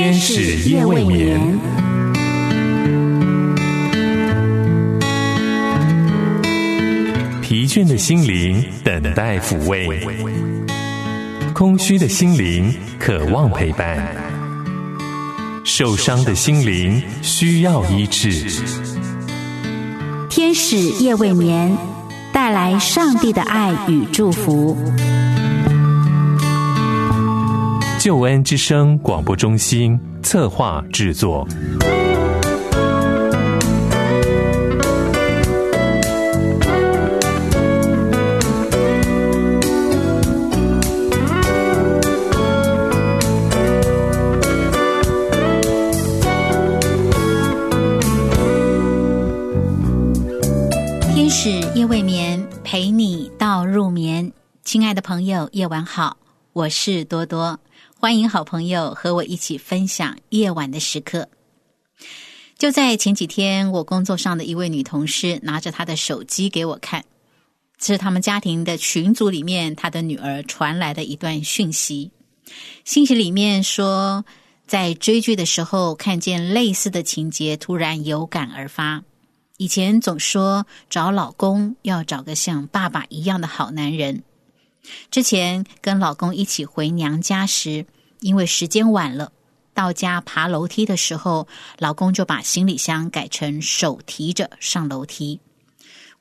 天使夜未眠，疲倦的心灵等待抚慰，空虚的心灵渴望陪伴，受伤的心灵需要医治。天使夜未眠，带来上帝的爱与祝福。救恩之声广播中心策划制作。天使夜未眠，陪你到入眠。亲爱的朋友，夜晚好，我是多多。欢迎好朋友和我一起分享夜晚的时刻。就在前几天，我工作上的一位女同事拿着她的手机给我看，这是他们家庭的群组里面她的女儿传来的一段讯息。信息里面说，在追剧的时候看见类似的情节，突然有感而发。以前总说找老公要找个像爸爸一样的好男人。之前跟老公一起回娘家时，因为时间晚了，到家爬楼梯的时候，老公就把行李箱改成手提着上楼梯。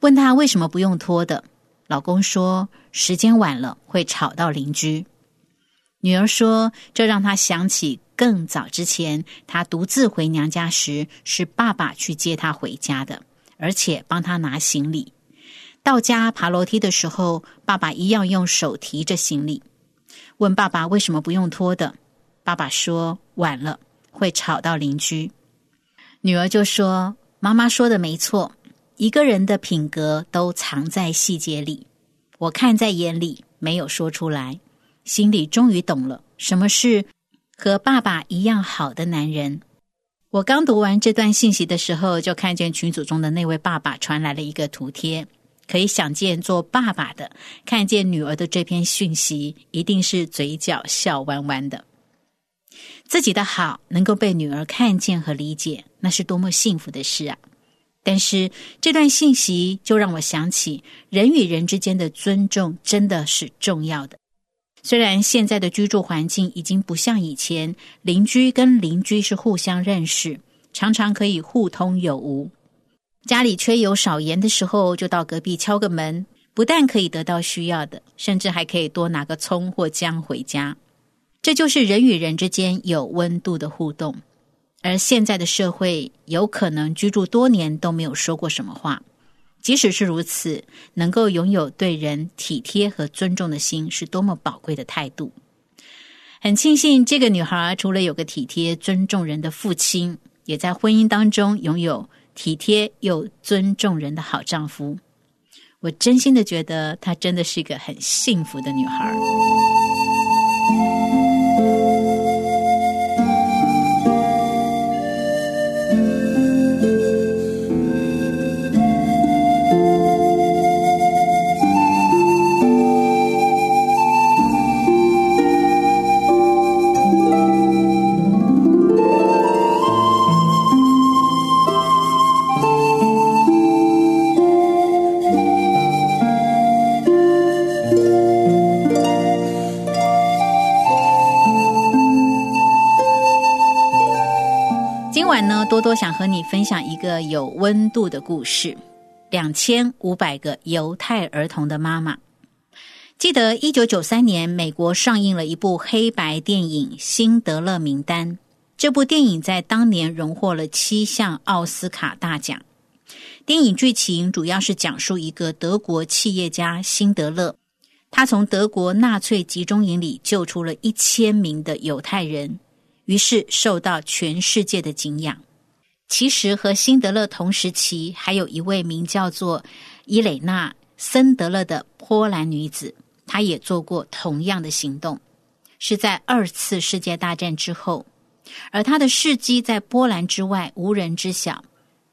问他为什么不用拖的，老公说时间晚了会吵到邻居。女儿说，这让她想起更早之前，她独自回娘家时，是爸爸去接她回家的，而且帮她拿行李。到家爬楼梯的时候，爸爸一样用手提着行李。问爸爸为什么不用拖的？爸爸说晚了会吵到邻居。女儿就说：“妈妈说的没错，一个人的品格都藏在细节里，我看在眼里，没有说出来，心里终于懂了什么是和爸爸一样好的男人。”我刚读完这段信息的时候，就看见群组中的那位爸爸传来了一个图贴。可以想见，做爸爸的看见女儿的这篇讯息，一定是嘴角笑弯弯的。自己的好能够被女儿看见和理解，那是多么幸福的事啊！但是这段信息就让我想起，人与人之间的尊重真的是重要的。虽然现在的居住环境已经不像以前，邻居跟邻居是互相认识，常常可以互通有无。家里缺油少盐的时候，就到隔壁敲个门，不但可以得到需要的，甚至还可以多拿个葱或姜回家。这就是人与人之间有温度的互动。而现在的社会，有可能居住多年都没有说过什么话。即使是如此，能够拥有对人体贴和尊重的心，是多么宝贵的态度。很庆幸，这个女孩除了有个体贴尊重人的父亲，也在婚姻当中拥有。体贴又尊重人的好丈夫，我真心的觉得她真的是一个很幸福的女孩。多多想和你分享一个有温度的故事：两千五百个犹太儿童的妈妈。记得一九九三年，美国上映了一部黑白电影《辛德勒名单》。这部电影在当年荣获了七项奥斯卡大奖。电影剧情主要是讲述一个德国企业家辛德勒，他从德国纳粹集中营里救出了一千名的犹太人，于是受到全世界的敬仰。其实和辛德勒同时期，还有一位名叫做伊蕾娜·森德勒的波兰女子，她也做过同样的行动，是在二次世界大战之后。而她的事迹在波兰之外无人知晓，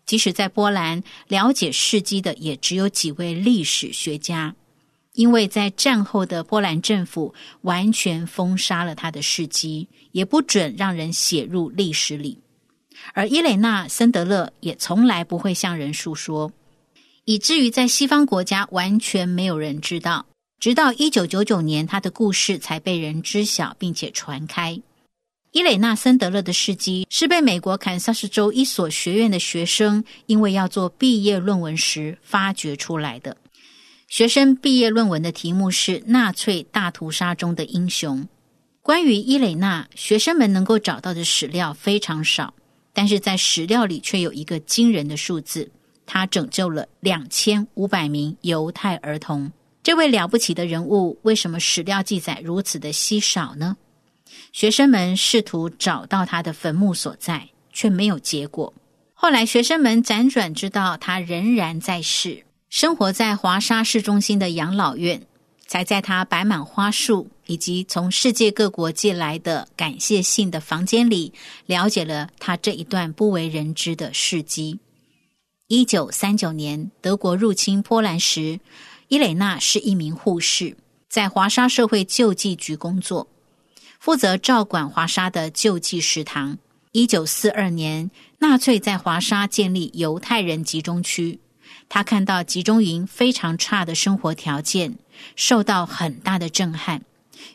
即使在波兰了解事迹的也只有几位历史学家。因为在战后的波兰政府完全封杀了他的事迹，也不准让人写入历史里。而伊蕾娜·森德勒也从来不会向人述说，以至于在西方国家完全没有人知道。直到一九九九年，他的故事才被人知晓并且传开。伊蕾娜·森德勒的事迹是被美国堪萨斯州一所学院的学生因为要做毕业论文时发掘出来的。学生毕业论文的题目是《纳粹大屠杀中的英雄》。关于伊蕾娜，学生们能够找到的史料非常少，但是在史料里却有一个惊人的数字：她拯救了两千五百名犹太儿童。这位了不起的人物，为什么史料记载如此的稀少呢？学生们试图找到他的坟墓所在，却没有结果。后来，学生们辗转知道他仍然在世。生活在华沙市中心的养老院，才在他摆满花束以及从世界各国寄来的感谢信的房间里，了解了他这一段不为人知的事迹。一九三九年，德国入侵波兰时，伊蕾娜是一名护士，在华沙社会救济局工作，负责照管华沙的救济食堂。一九四二年，纳粹在华沙建立犹太人集中区。他看到集中营非常差的生活条件，受到很大的震撼。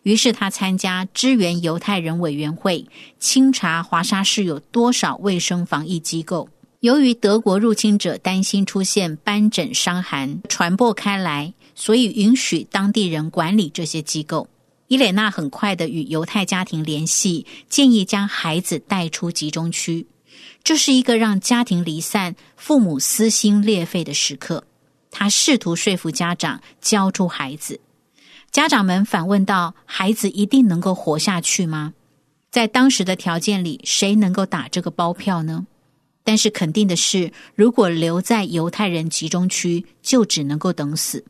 于是他参加支援犹太人委员会，清查华沙市有多少卫生防疫机构。由于德国入侵者担心出现斑疹伤寒传播开来，所以允许当地人管理这些机构。伊蕾娜很快的与犹太家庭联系，建议将孩子带出集中区。这是一个让家庭离散、父母撕心裂肺的时刻。他试图说服家长交出孩子。家长们反问道：“孩子一定能够活下去吗？”在当时的条件里，谁能够打这个包票呢？但是肯定的是，如果留在犹太人集中区，就只能够等死。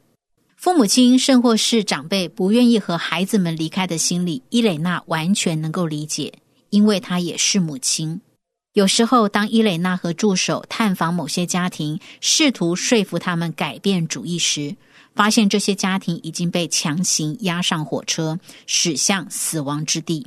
父母亲甚或是长辈不愿意和孩子们离开的心理，伊蕾娜完全能够理解，因为她也是母亲。有时候，当伊蕾娜和助手探访某些家庭，试图说服他们改变主意时，发现这些家庭已经被强行押上火车，驶向死亡之地。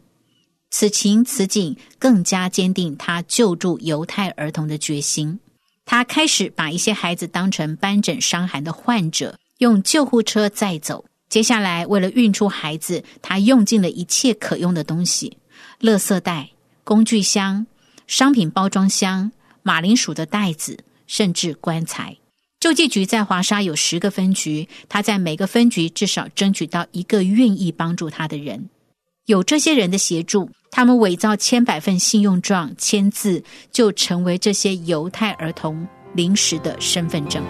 此情此景更加坚定他救助犹太儿童的决心。他开始把一些孩子当成斑疹伤寒的患者，用救护车载走。接下来，为了运出孩子，他用尽了一切可用的东西：垃圾袋、工具箱。商品包装箱、马铃薯的袋子，甚至棺材。救济局在华沙有十个分局，他在每个分局至少争取到一个愿意帮助他的人。有这些人的协助，他们伪造千百份信用状，签字就成为这些犹太儿童临时的身份证。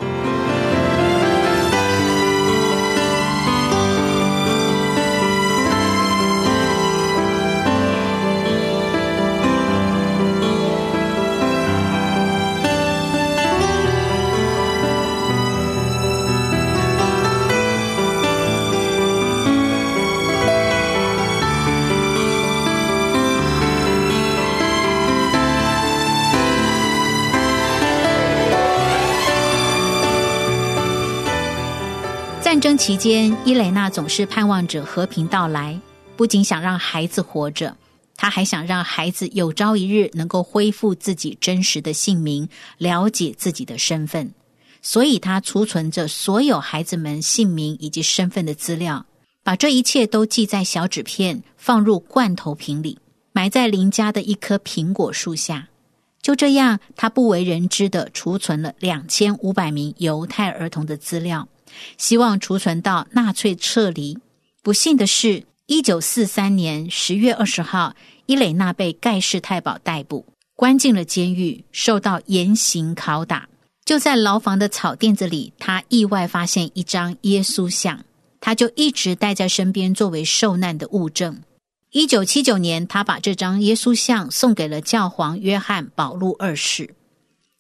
期间，伊蕾娜总是盼望着和平到来，不仅想让孩子活着，她还想让孩子有朝一日能够恢复自己真实的姓名，了解自己的身份。所以，她储存着所有孩子们姓名以及身份的资料，把这一切都记在小纸片，放入罐头瓶里，埋在邻家的一棵苹果树下。就这样，他不为人知的储存了两千五百名犹太儿童的资料。希望储存到纳粹撤离。不幸的是，一九四三年十月二十号，伊蕾娜被盖世太保逮捕，关进了监狱，受到严刑拷打。就在牢房的草垫子里，他意外发现一张耶稣像，他就一直带在身边，作为受难的物证。一九七九年，他把这张耶稣像送给了教皇约翰保禄二世。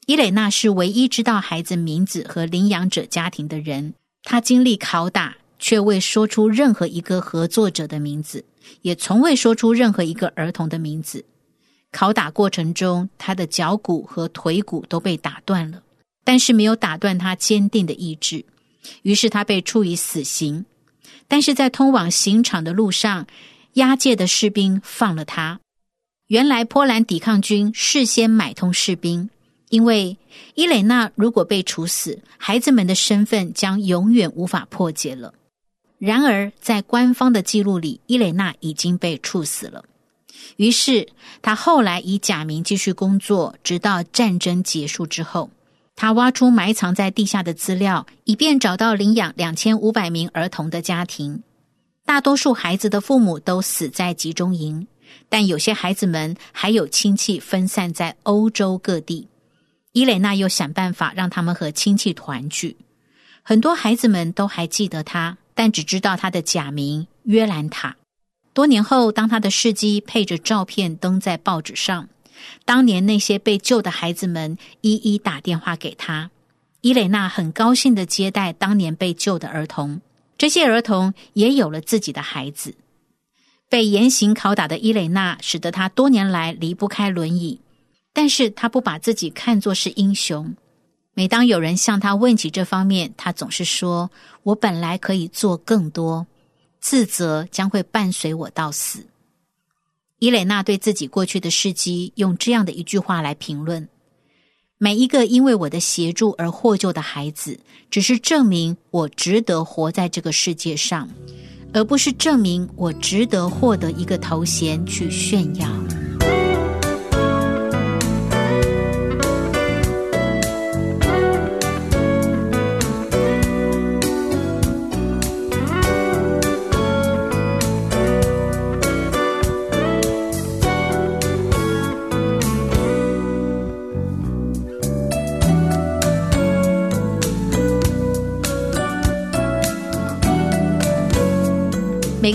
伊蕾娜是唯一知道孩子名字和领养者家庭的人。他经历拷打，却未说出任何一个合作者的名字，也从未说出任何一个儿童的名字。拷打过程中，他的脚骨和腿骨都被打断了，但是没有打断他坚定的意志。于是他被处以死刑。但是在通往刑场的路上，押解的士兵放了他。原来波兰抵抗军事先买通士兵，因为伊蕾娜如果被处死，孩子们的身份将永远无法破解了。然而，在官方的记录里，伊蕾娜已经被处死了。于是，他后来以假名继续工作，直到战争结束之后，他挖出埋藏在地下的资料，以便找到领养两千五百名儿童的家庭。大多数孩子的父母都死在集中营，但有些孩子们还有亲戚分散在欧洲各地。伊蕾娜又想办法让他们和亲戚团聚。很多孩子们都还记得他，但只知道他的假名约兰塔。多年后，当他的事迹配着照片登在报纸上，当年那些被救的孩子们一一打电话给他。伊蕾娜很高兴的接待当年被救的儿童，这些儿童也有了自己的孩子。被严刑拷打的伊蕾娜，使得他多年来离不开轮椅，但是他不把自己看作是英雄。每当有人向他问起这方面，他总是说：“我本来可以做更多。”自责将会伴随我到死。伊蕾娜对自己过去的事迹用这样的一句话来评论：每一个因为我的协助而获救的孩子，只是证明我值得活在这个世界上，而不是证明我值得获得一个头衔去炫耀。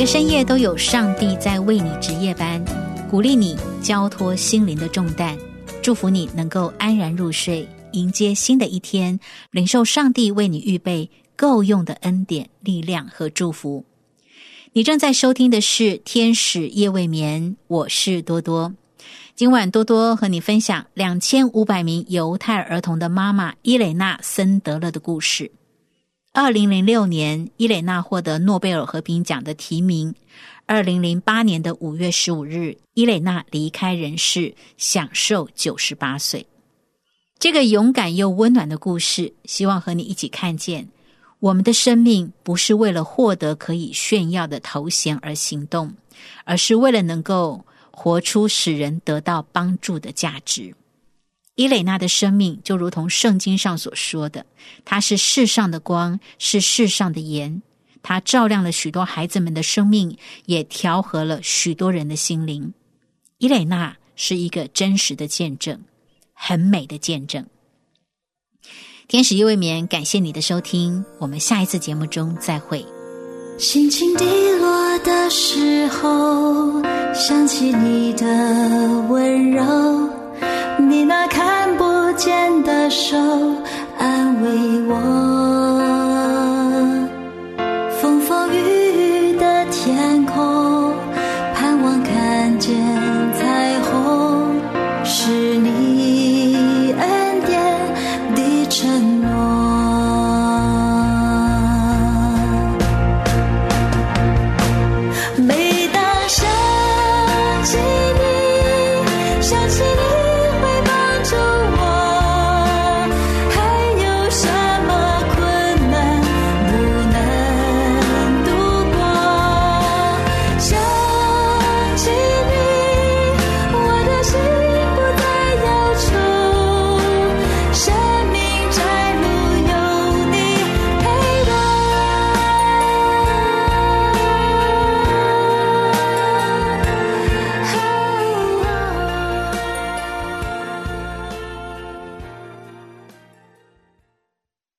深夜都有上帝在为你值夜班，鼓励你交托心灵的重担，祝福你能够安然入睡，迎接新的一天，领受上帝为你预备够用的恩典、力量和祝福。你正在收听的是《天使夜未眠》，我是多多。今晚多多和你分享两千五百名犹太儿童的妈妈伊蕾娜·森德勒的故事。二零零六年，伊蕾娜获得诺贝尔和平奖的提名。二零零八年的五月十五日，伊蕾娜离开人世，享受九十八岁。这个勇敢又温暖的故事，希望和你一起看见，我们的生命不是为了获得可以炫耀的头衔而行动，而是为了能够活出使人得到帮助的价值。伊蕾娜的生命就如同圣经上所说的，她是世上的光，是世上的盐。她照亮了许多孩子们的生命，也调和了许多人的心灵。伊蕾娜是一个真实的见证，很美的见证。天使夜未眠，感谢你的收听，我们下一次节目中再会。心情低落的时候，想起你的温柔。你那看不见的手安慰我。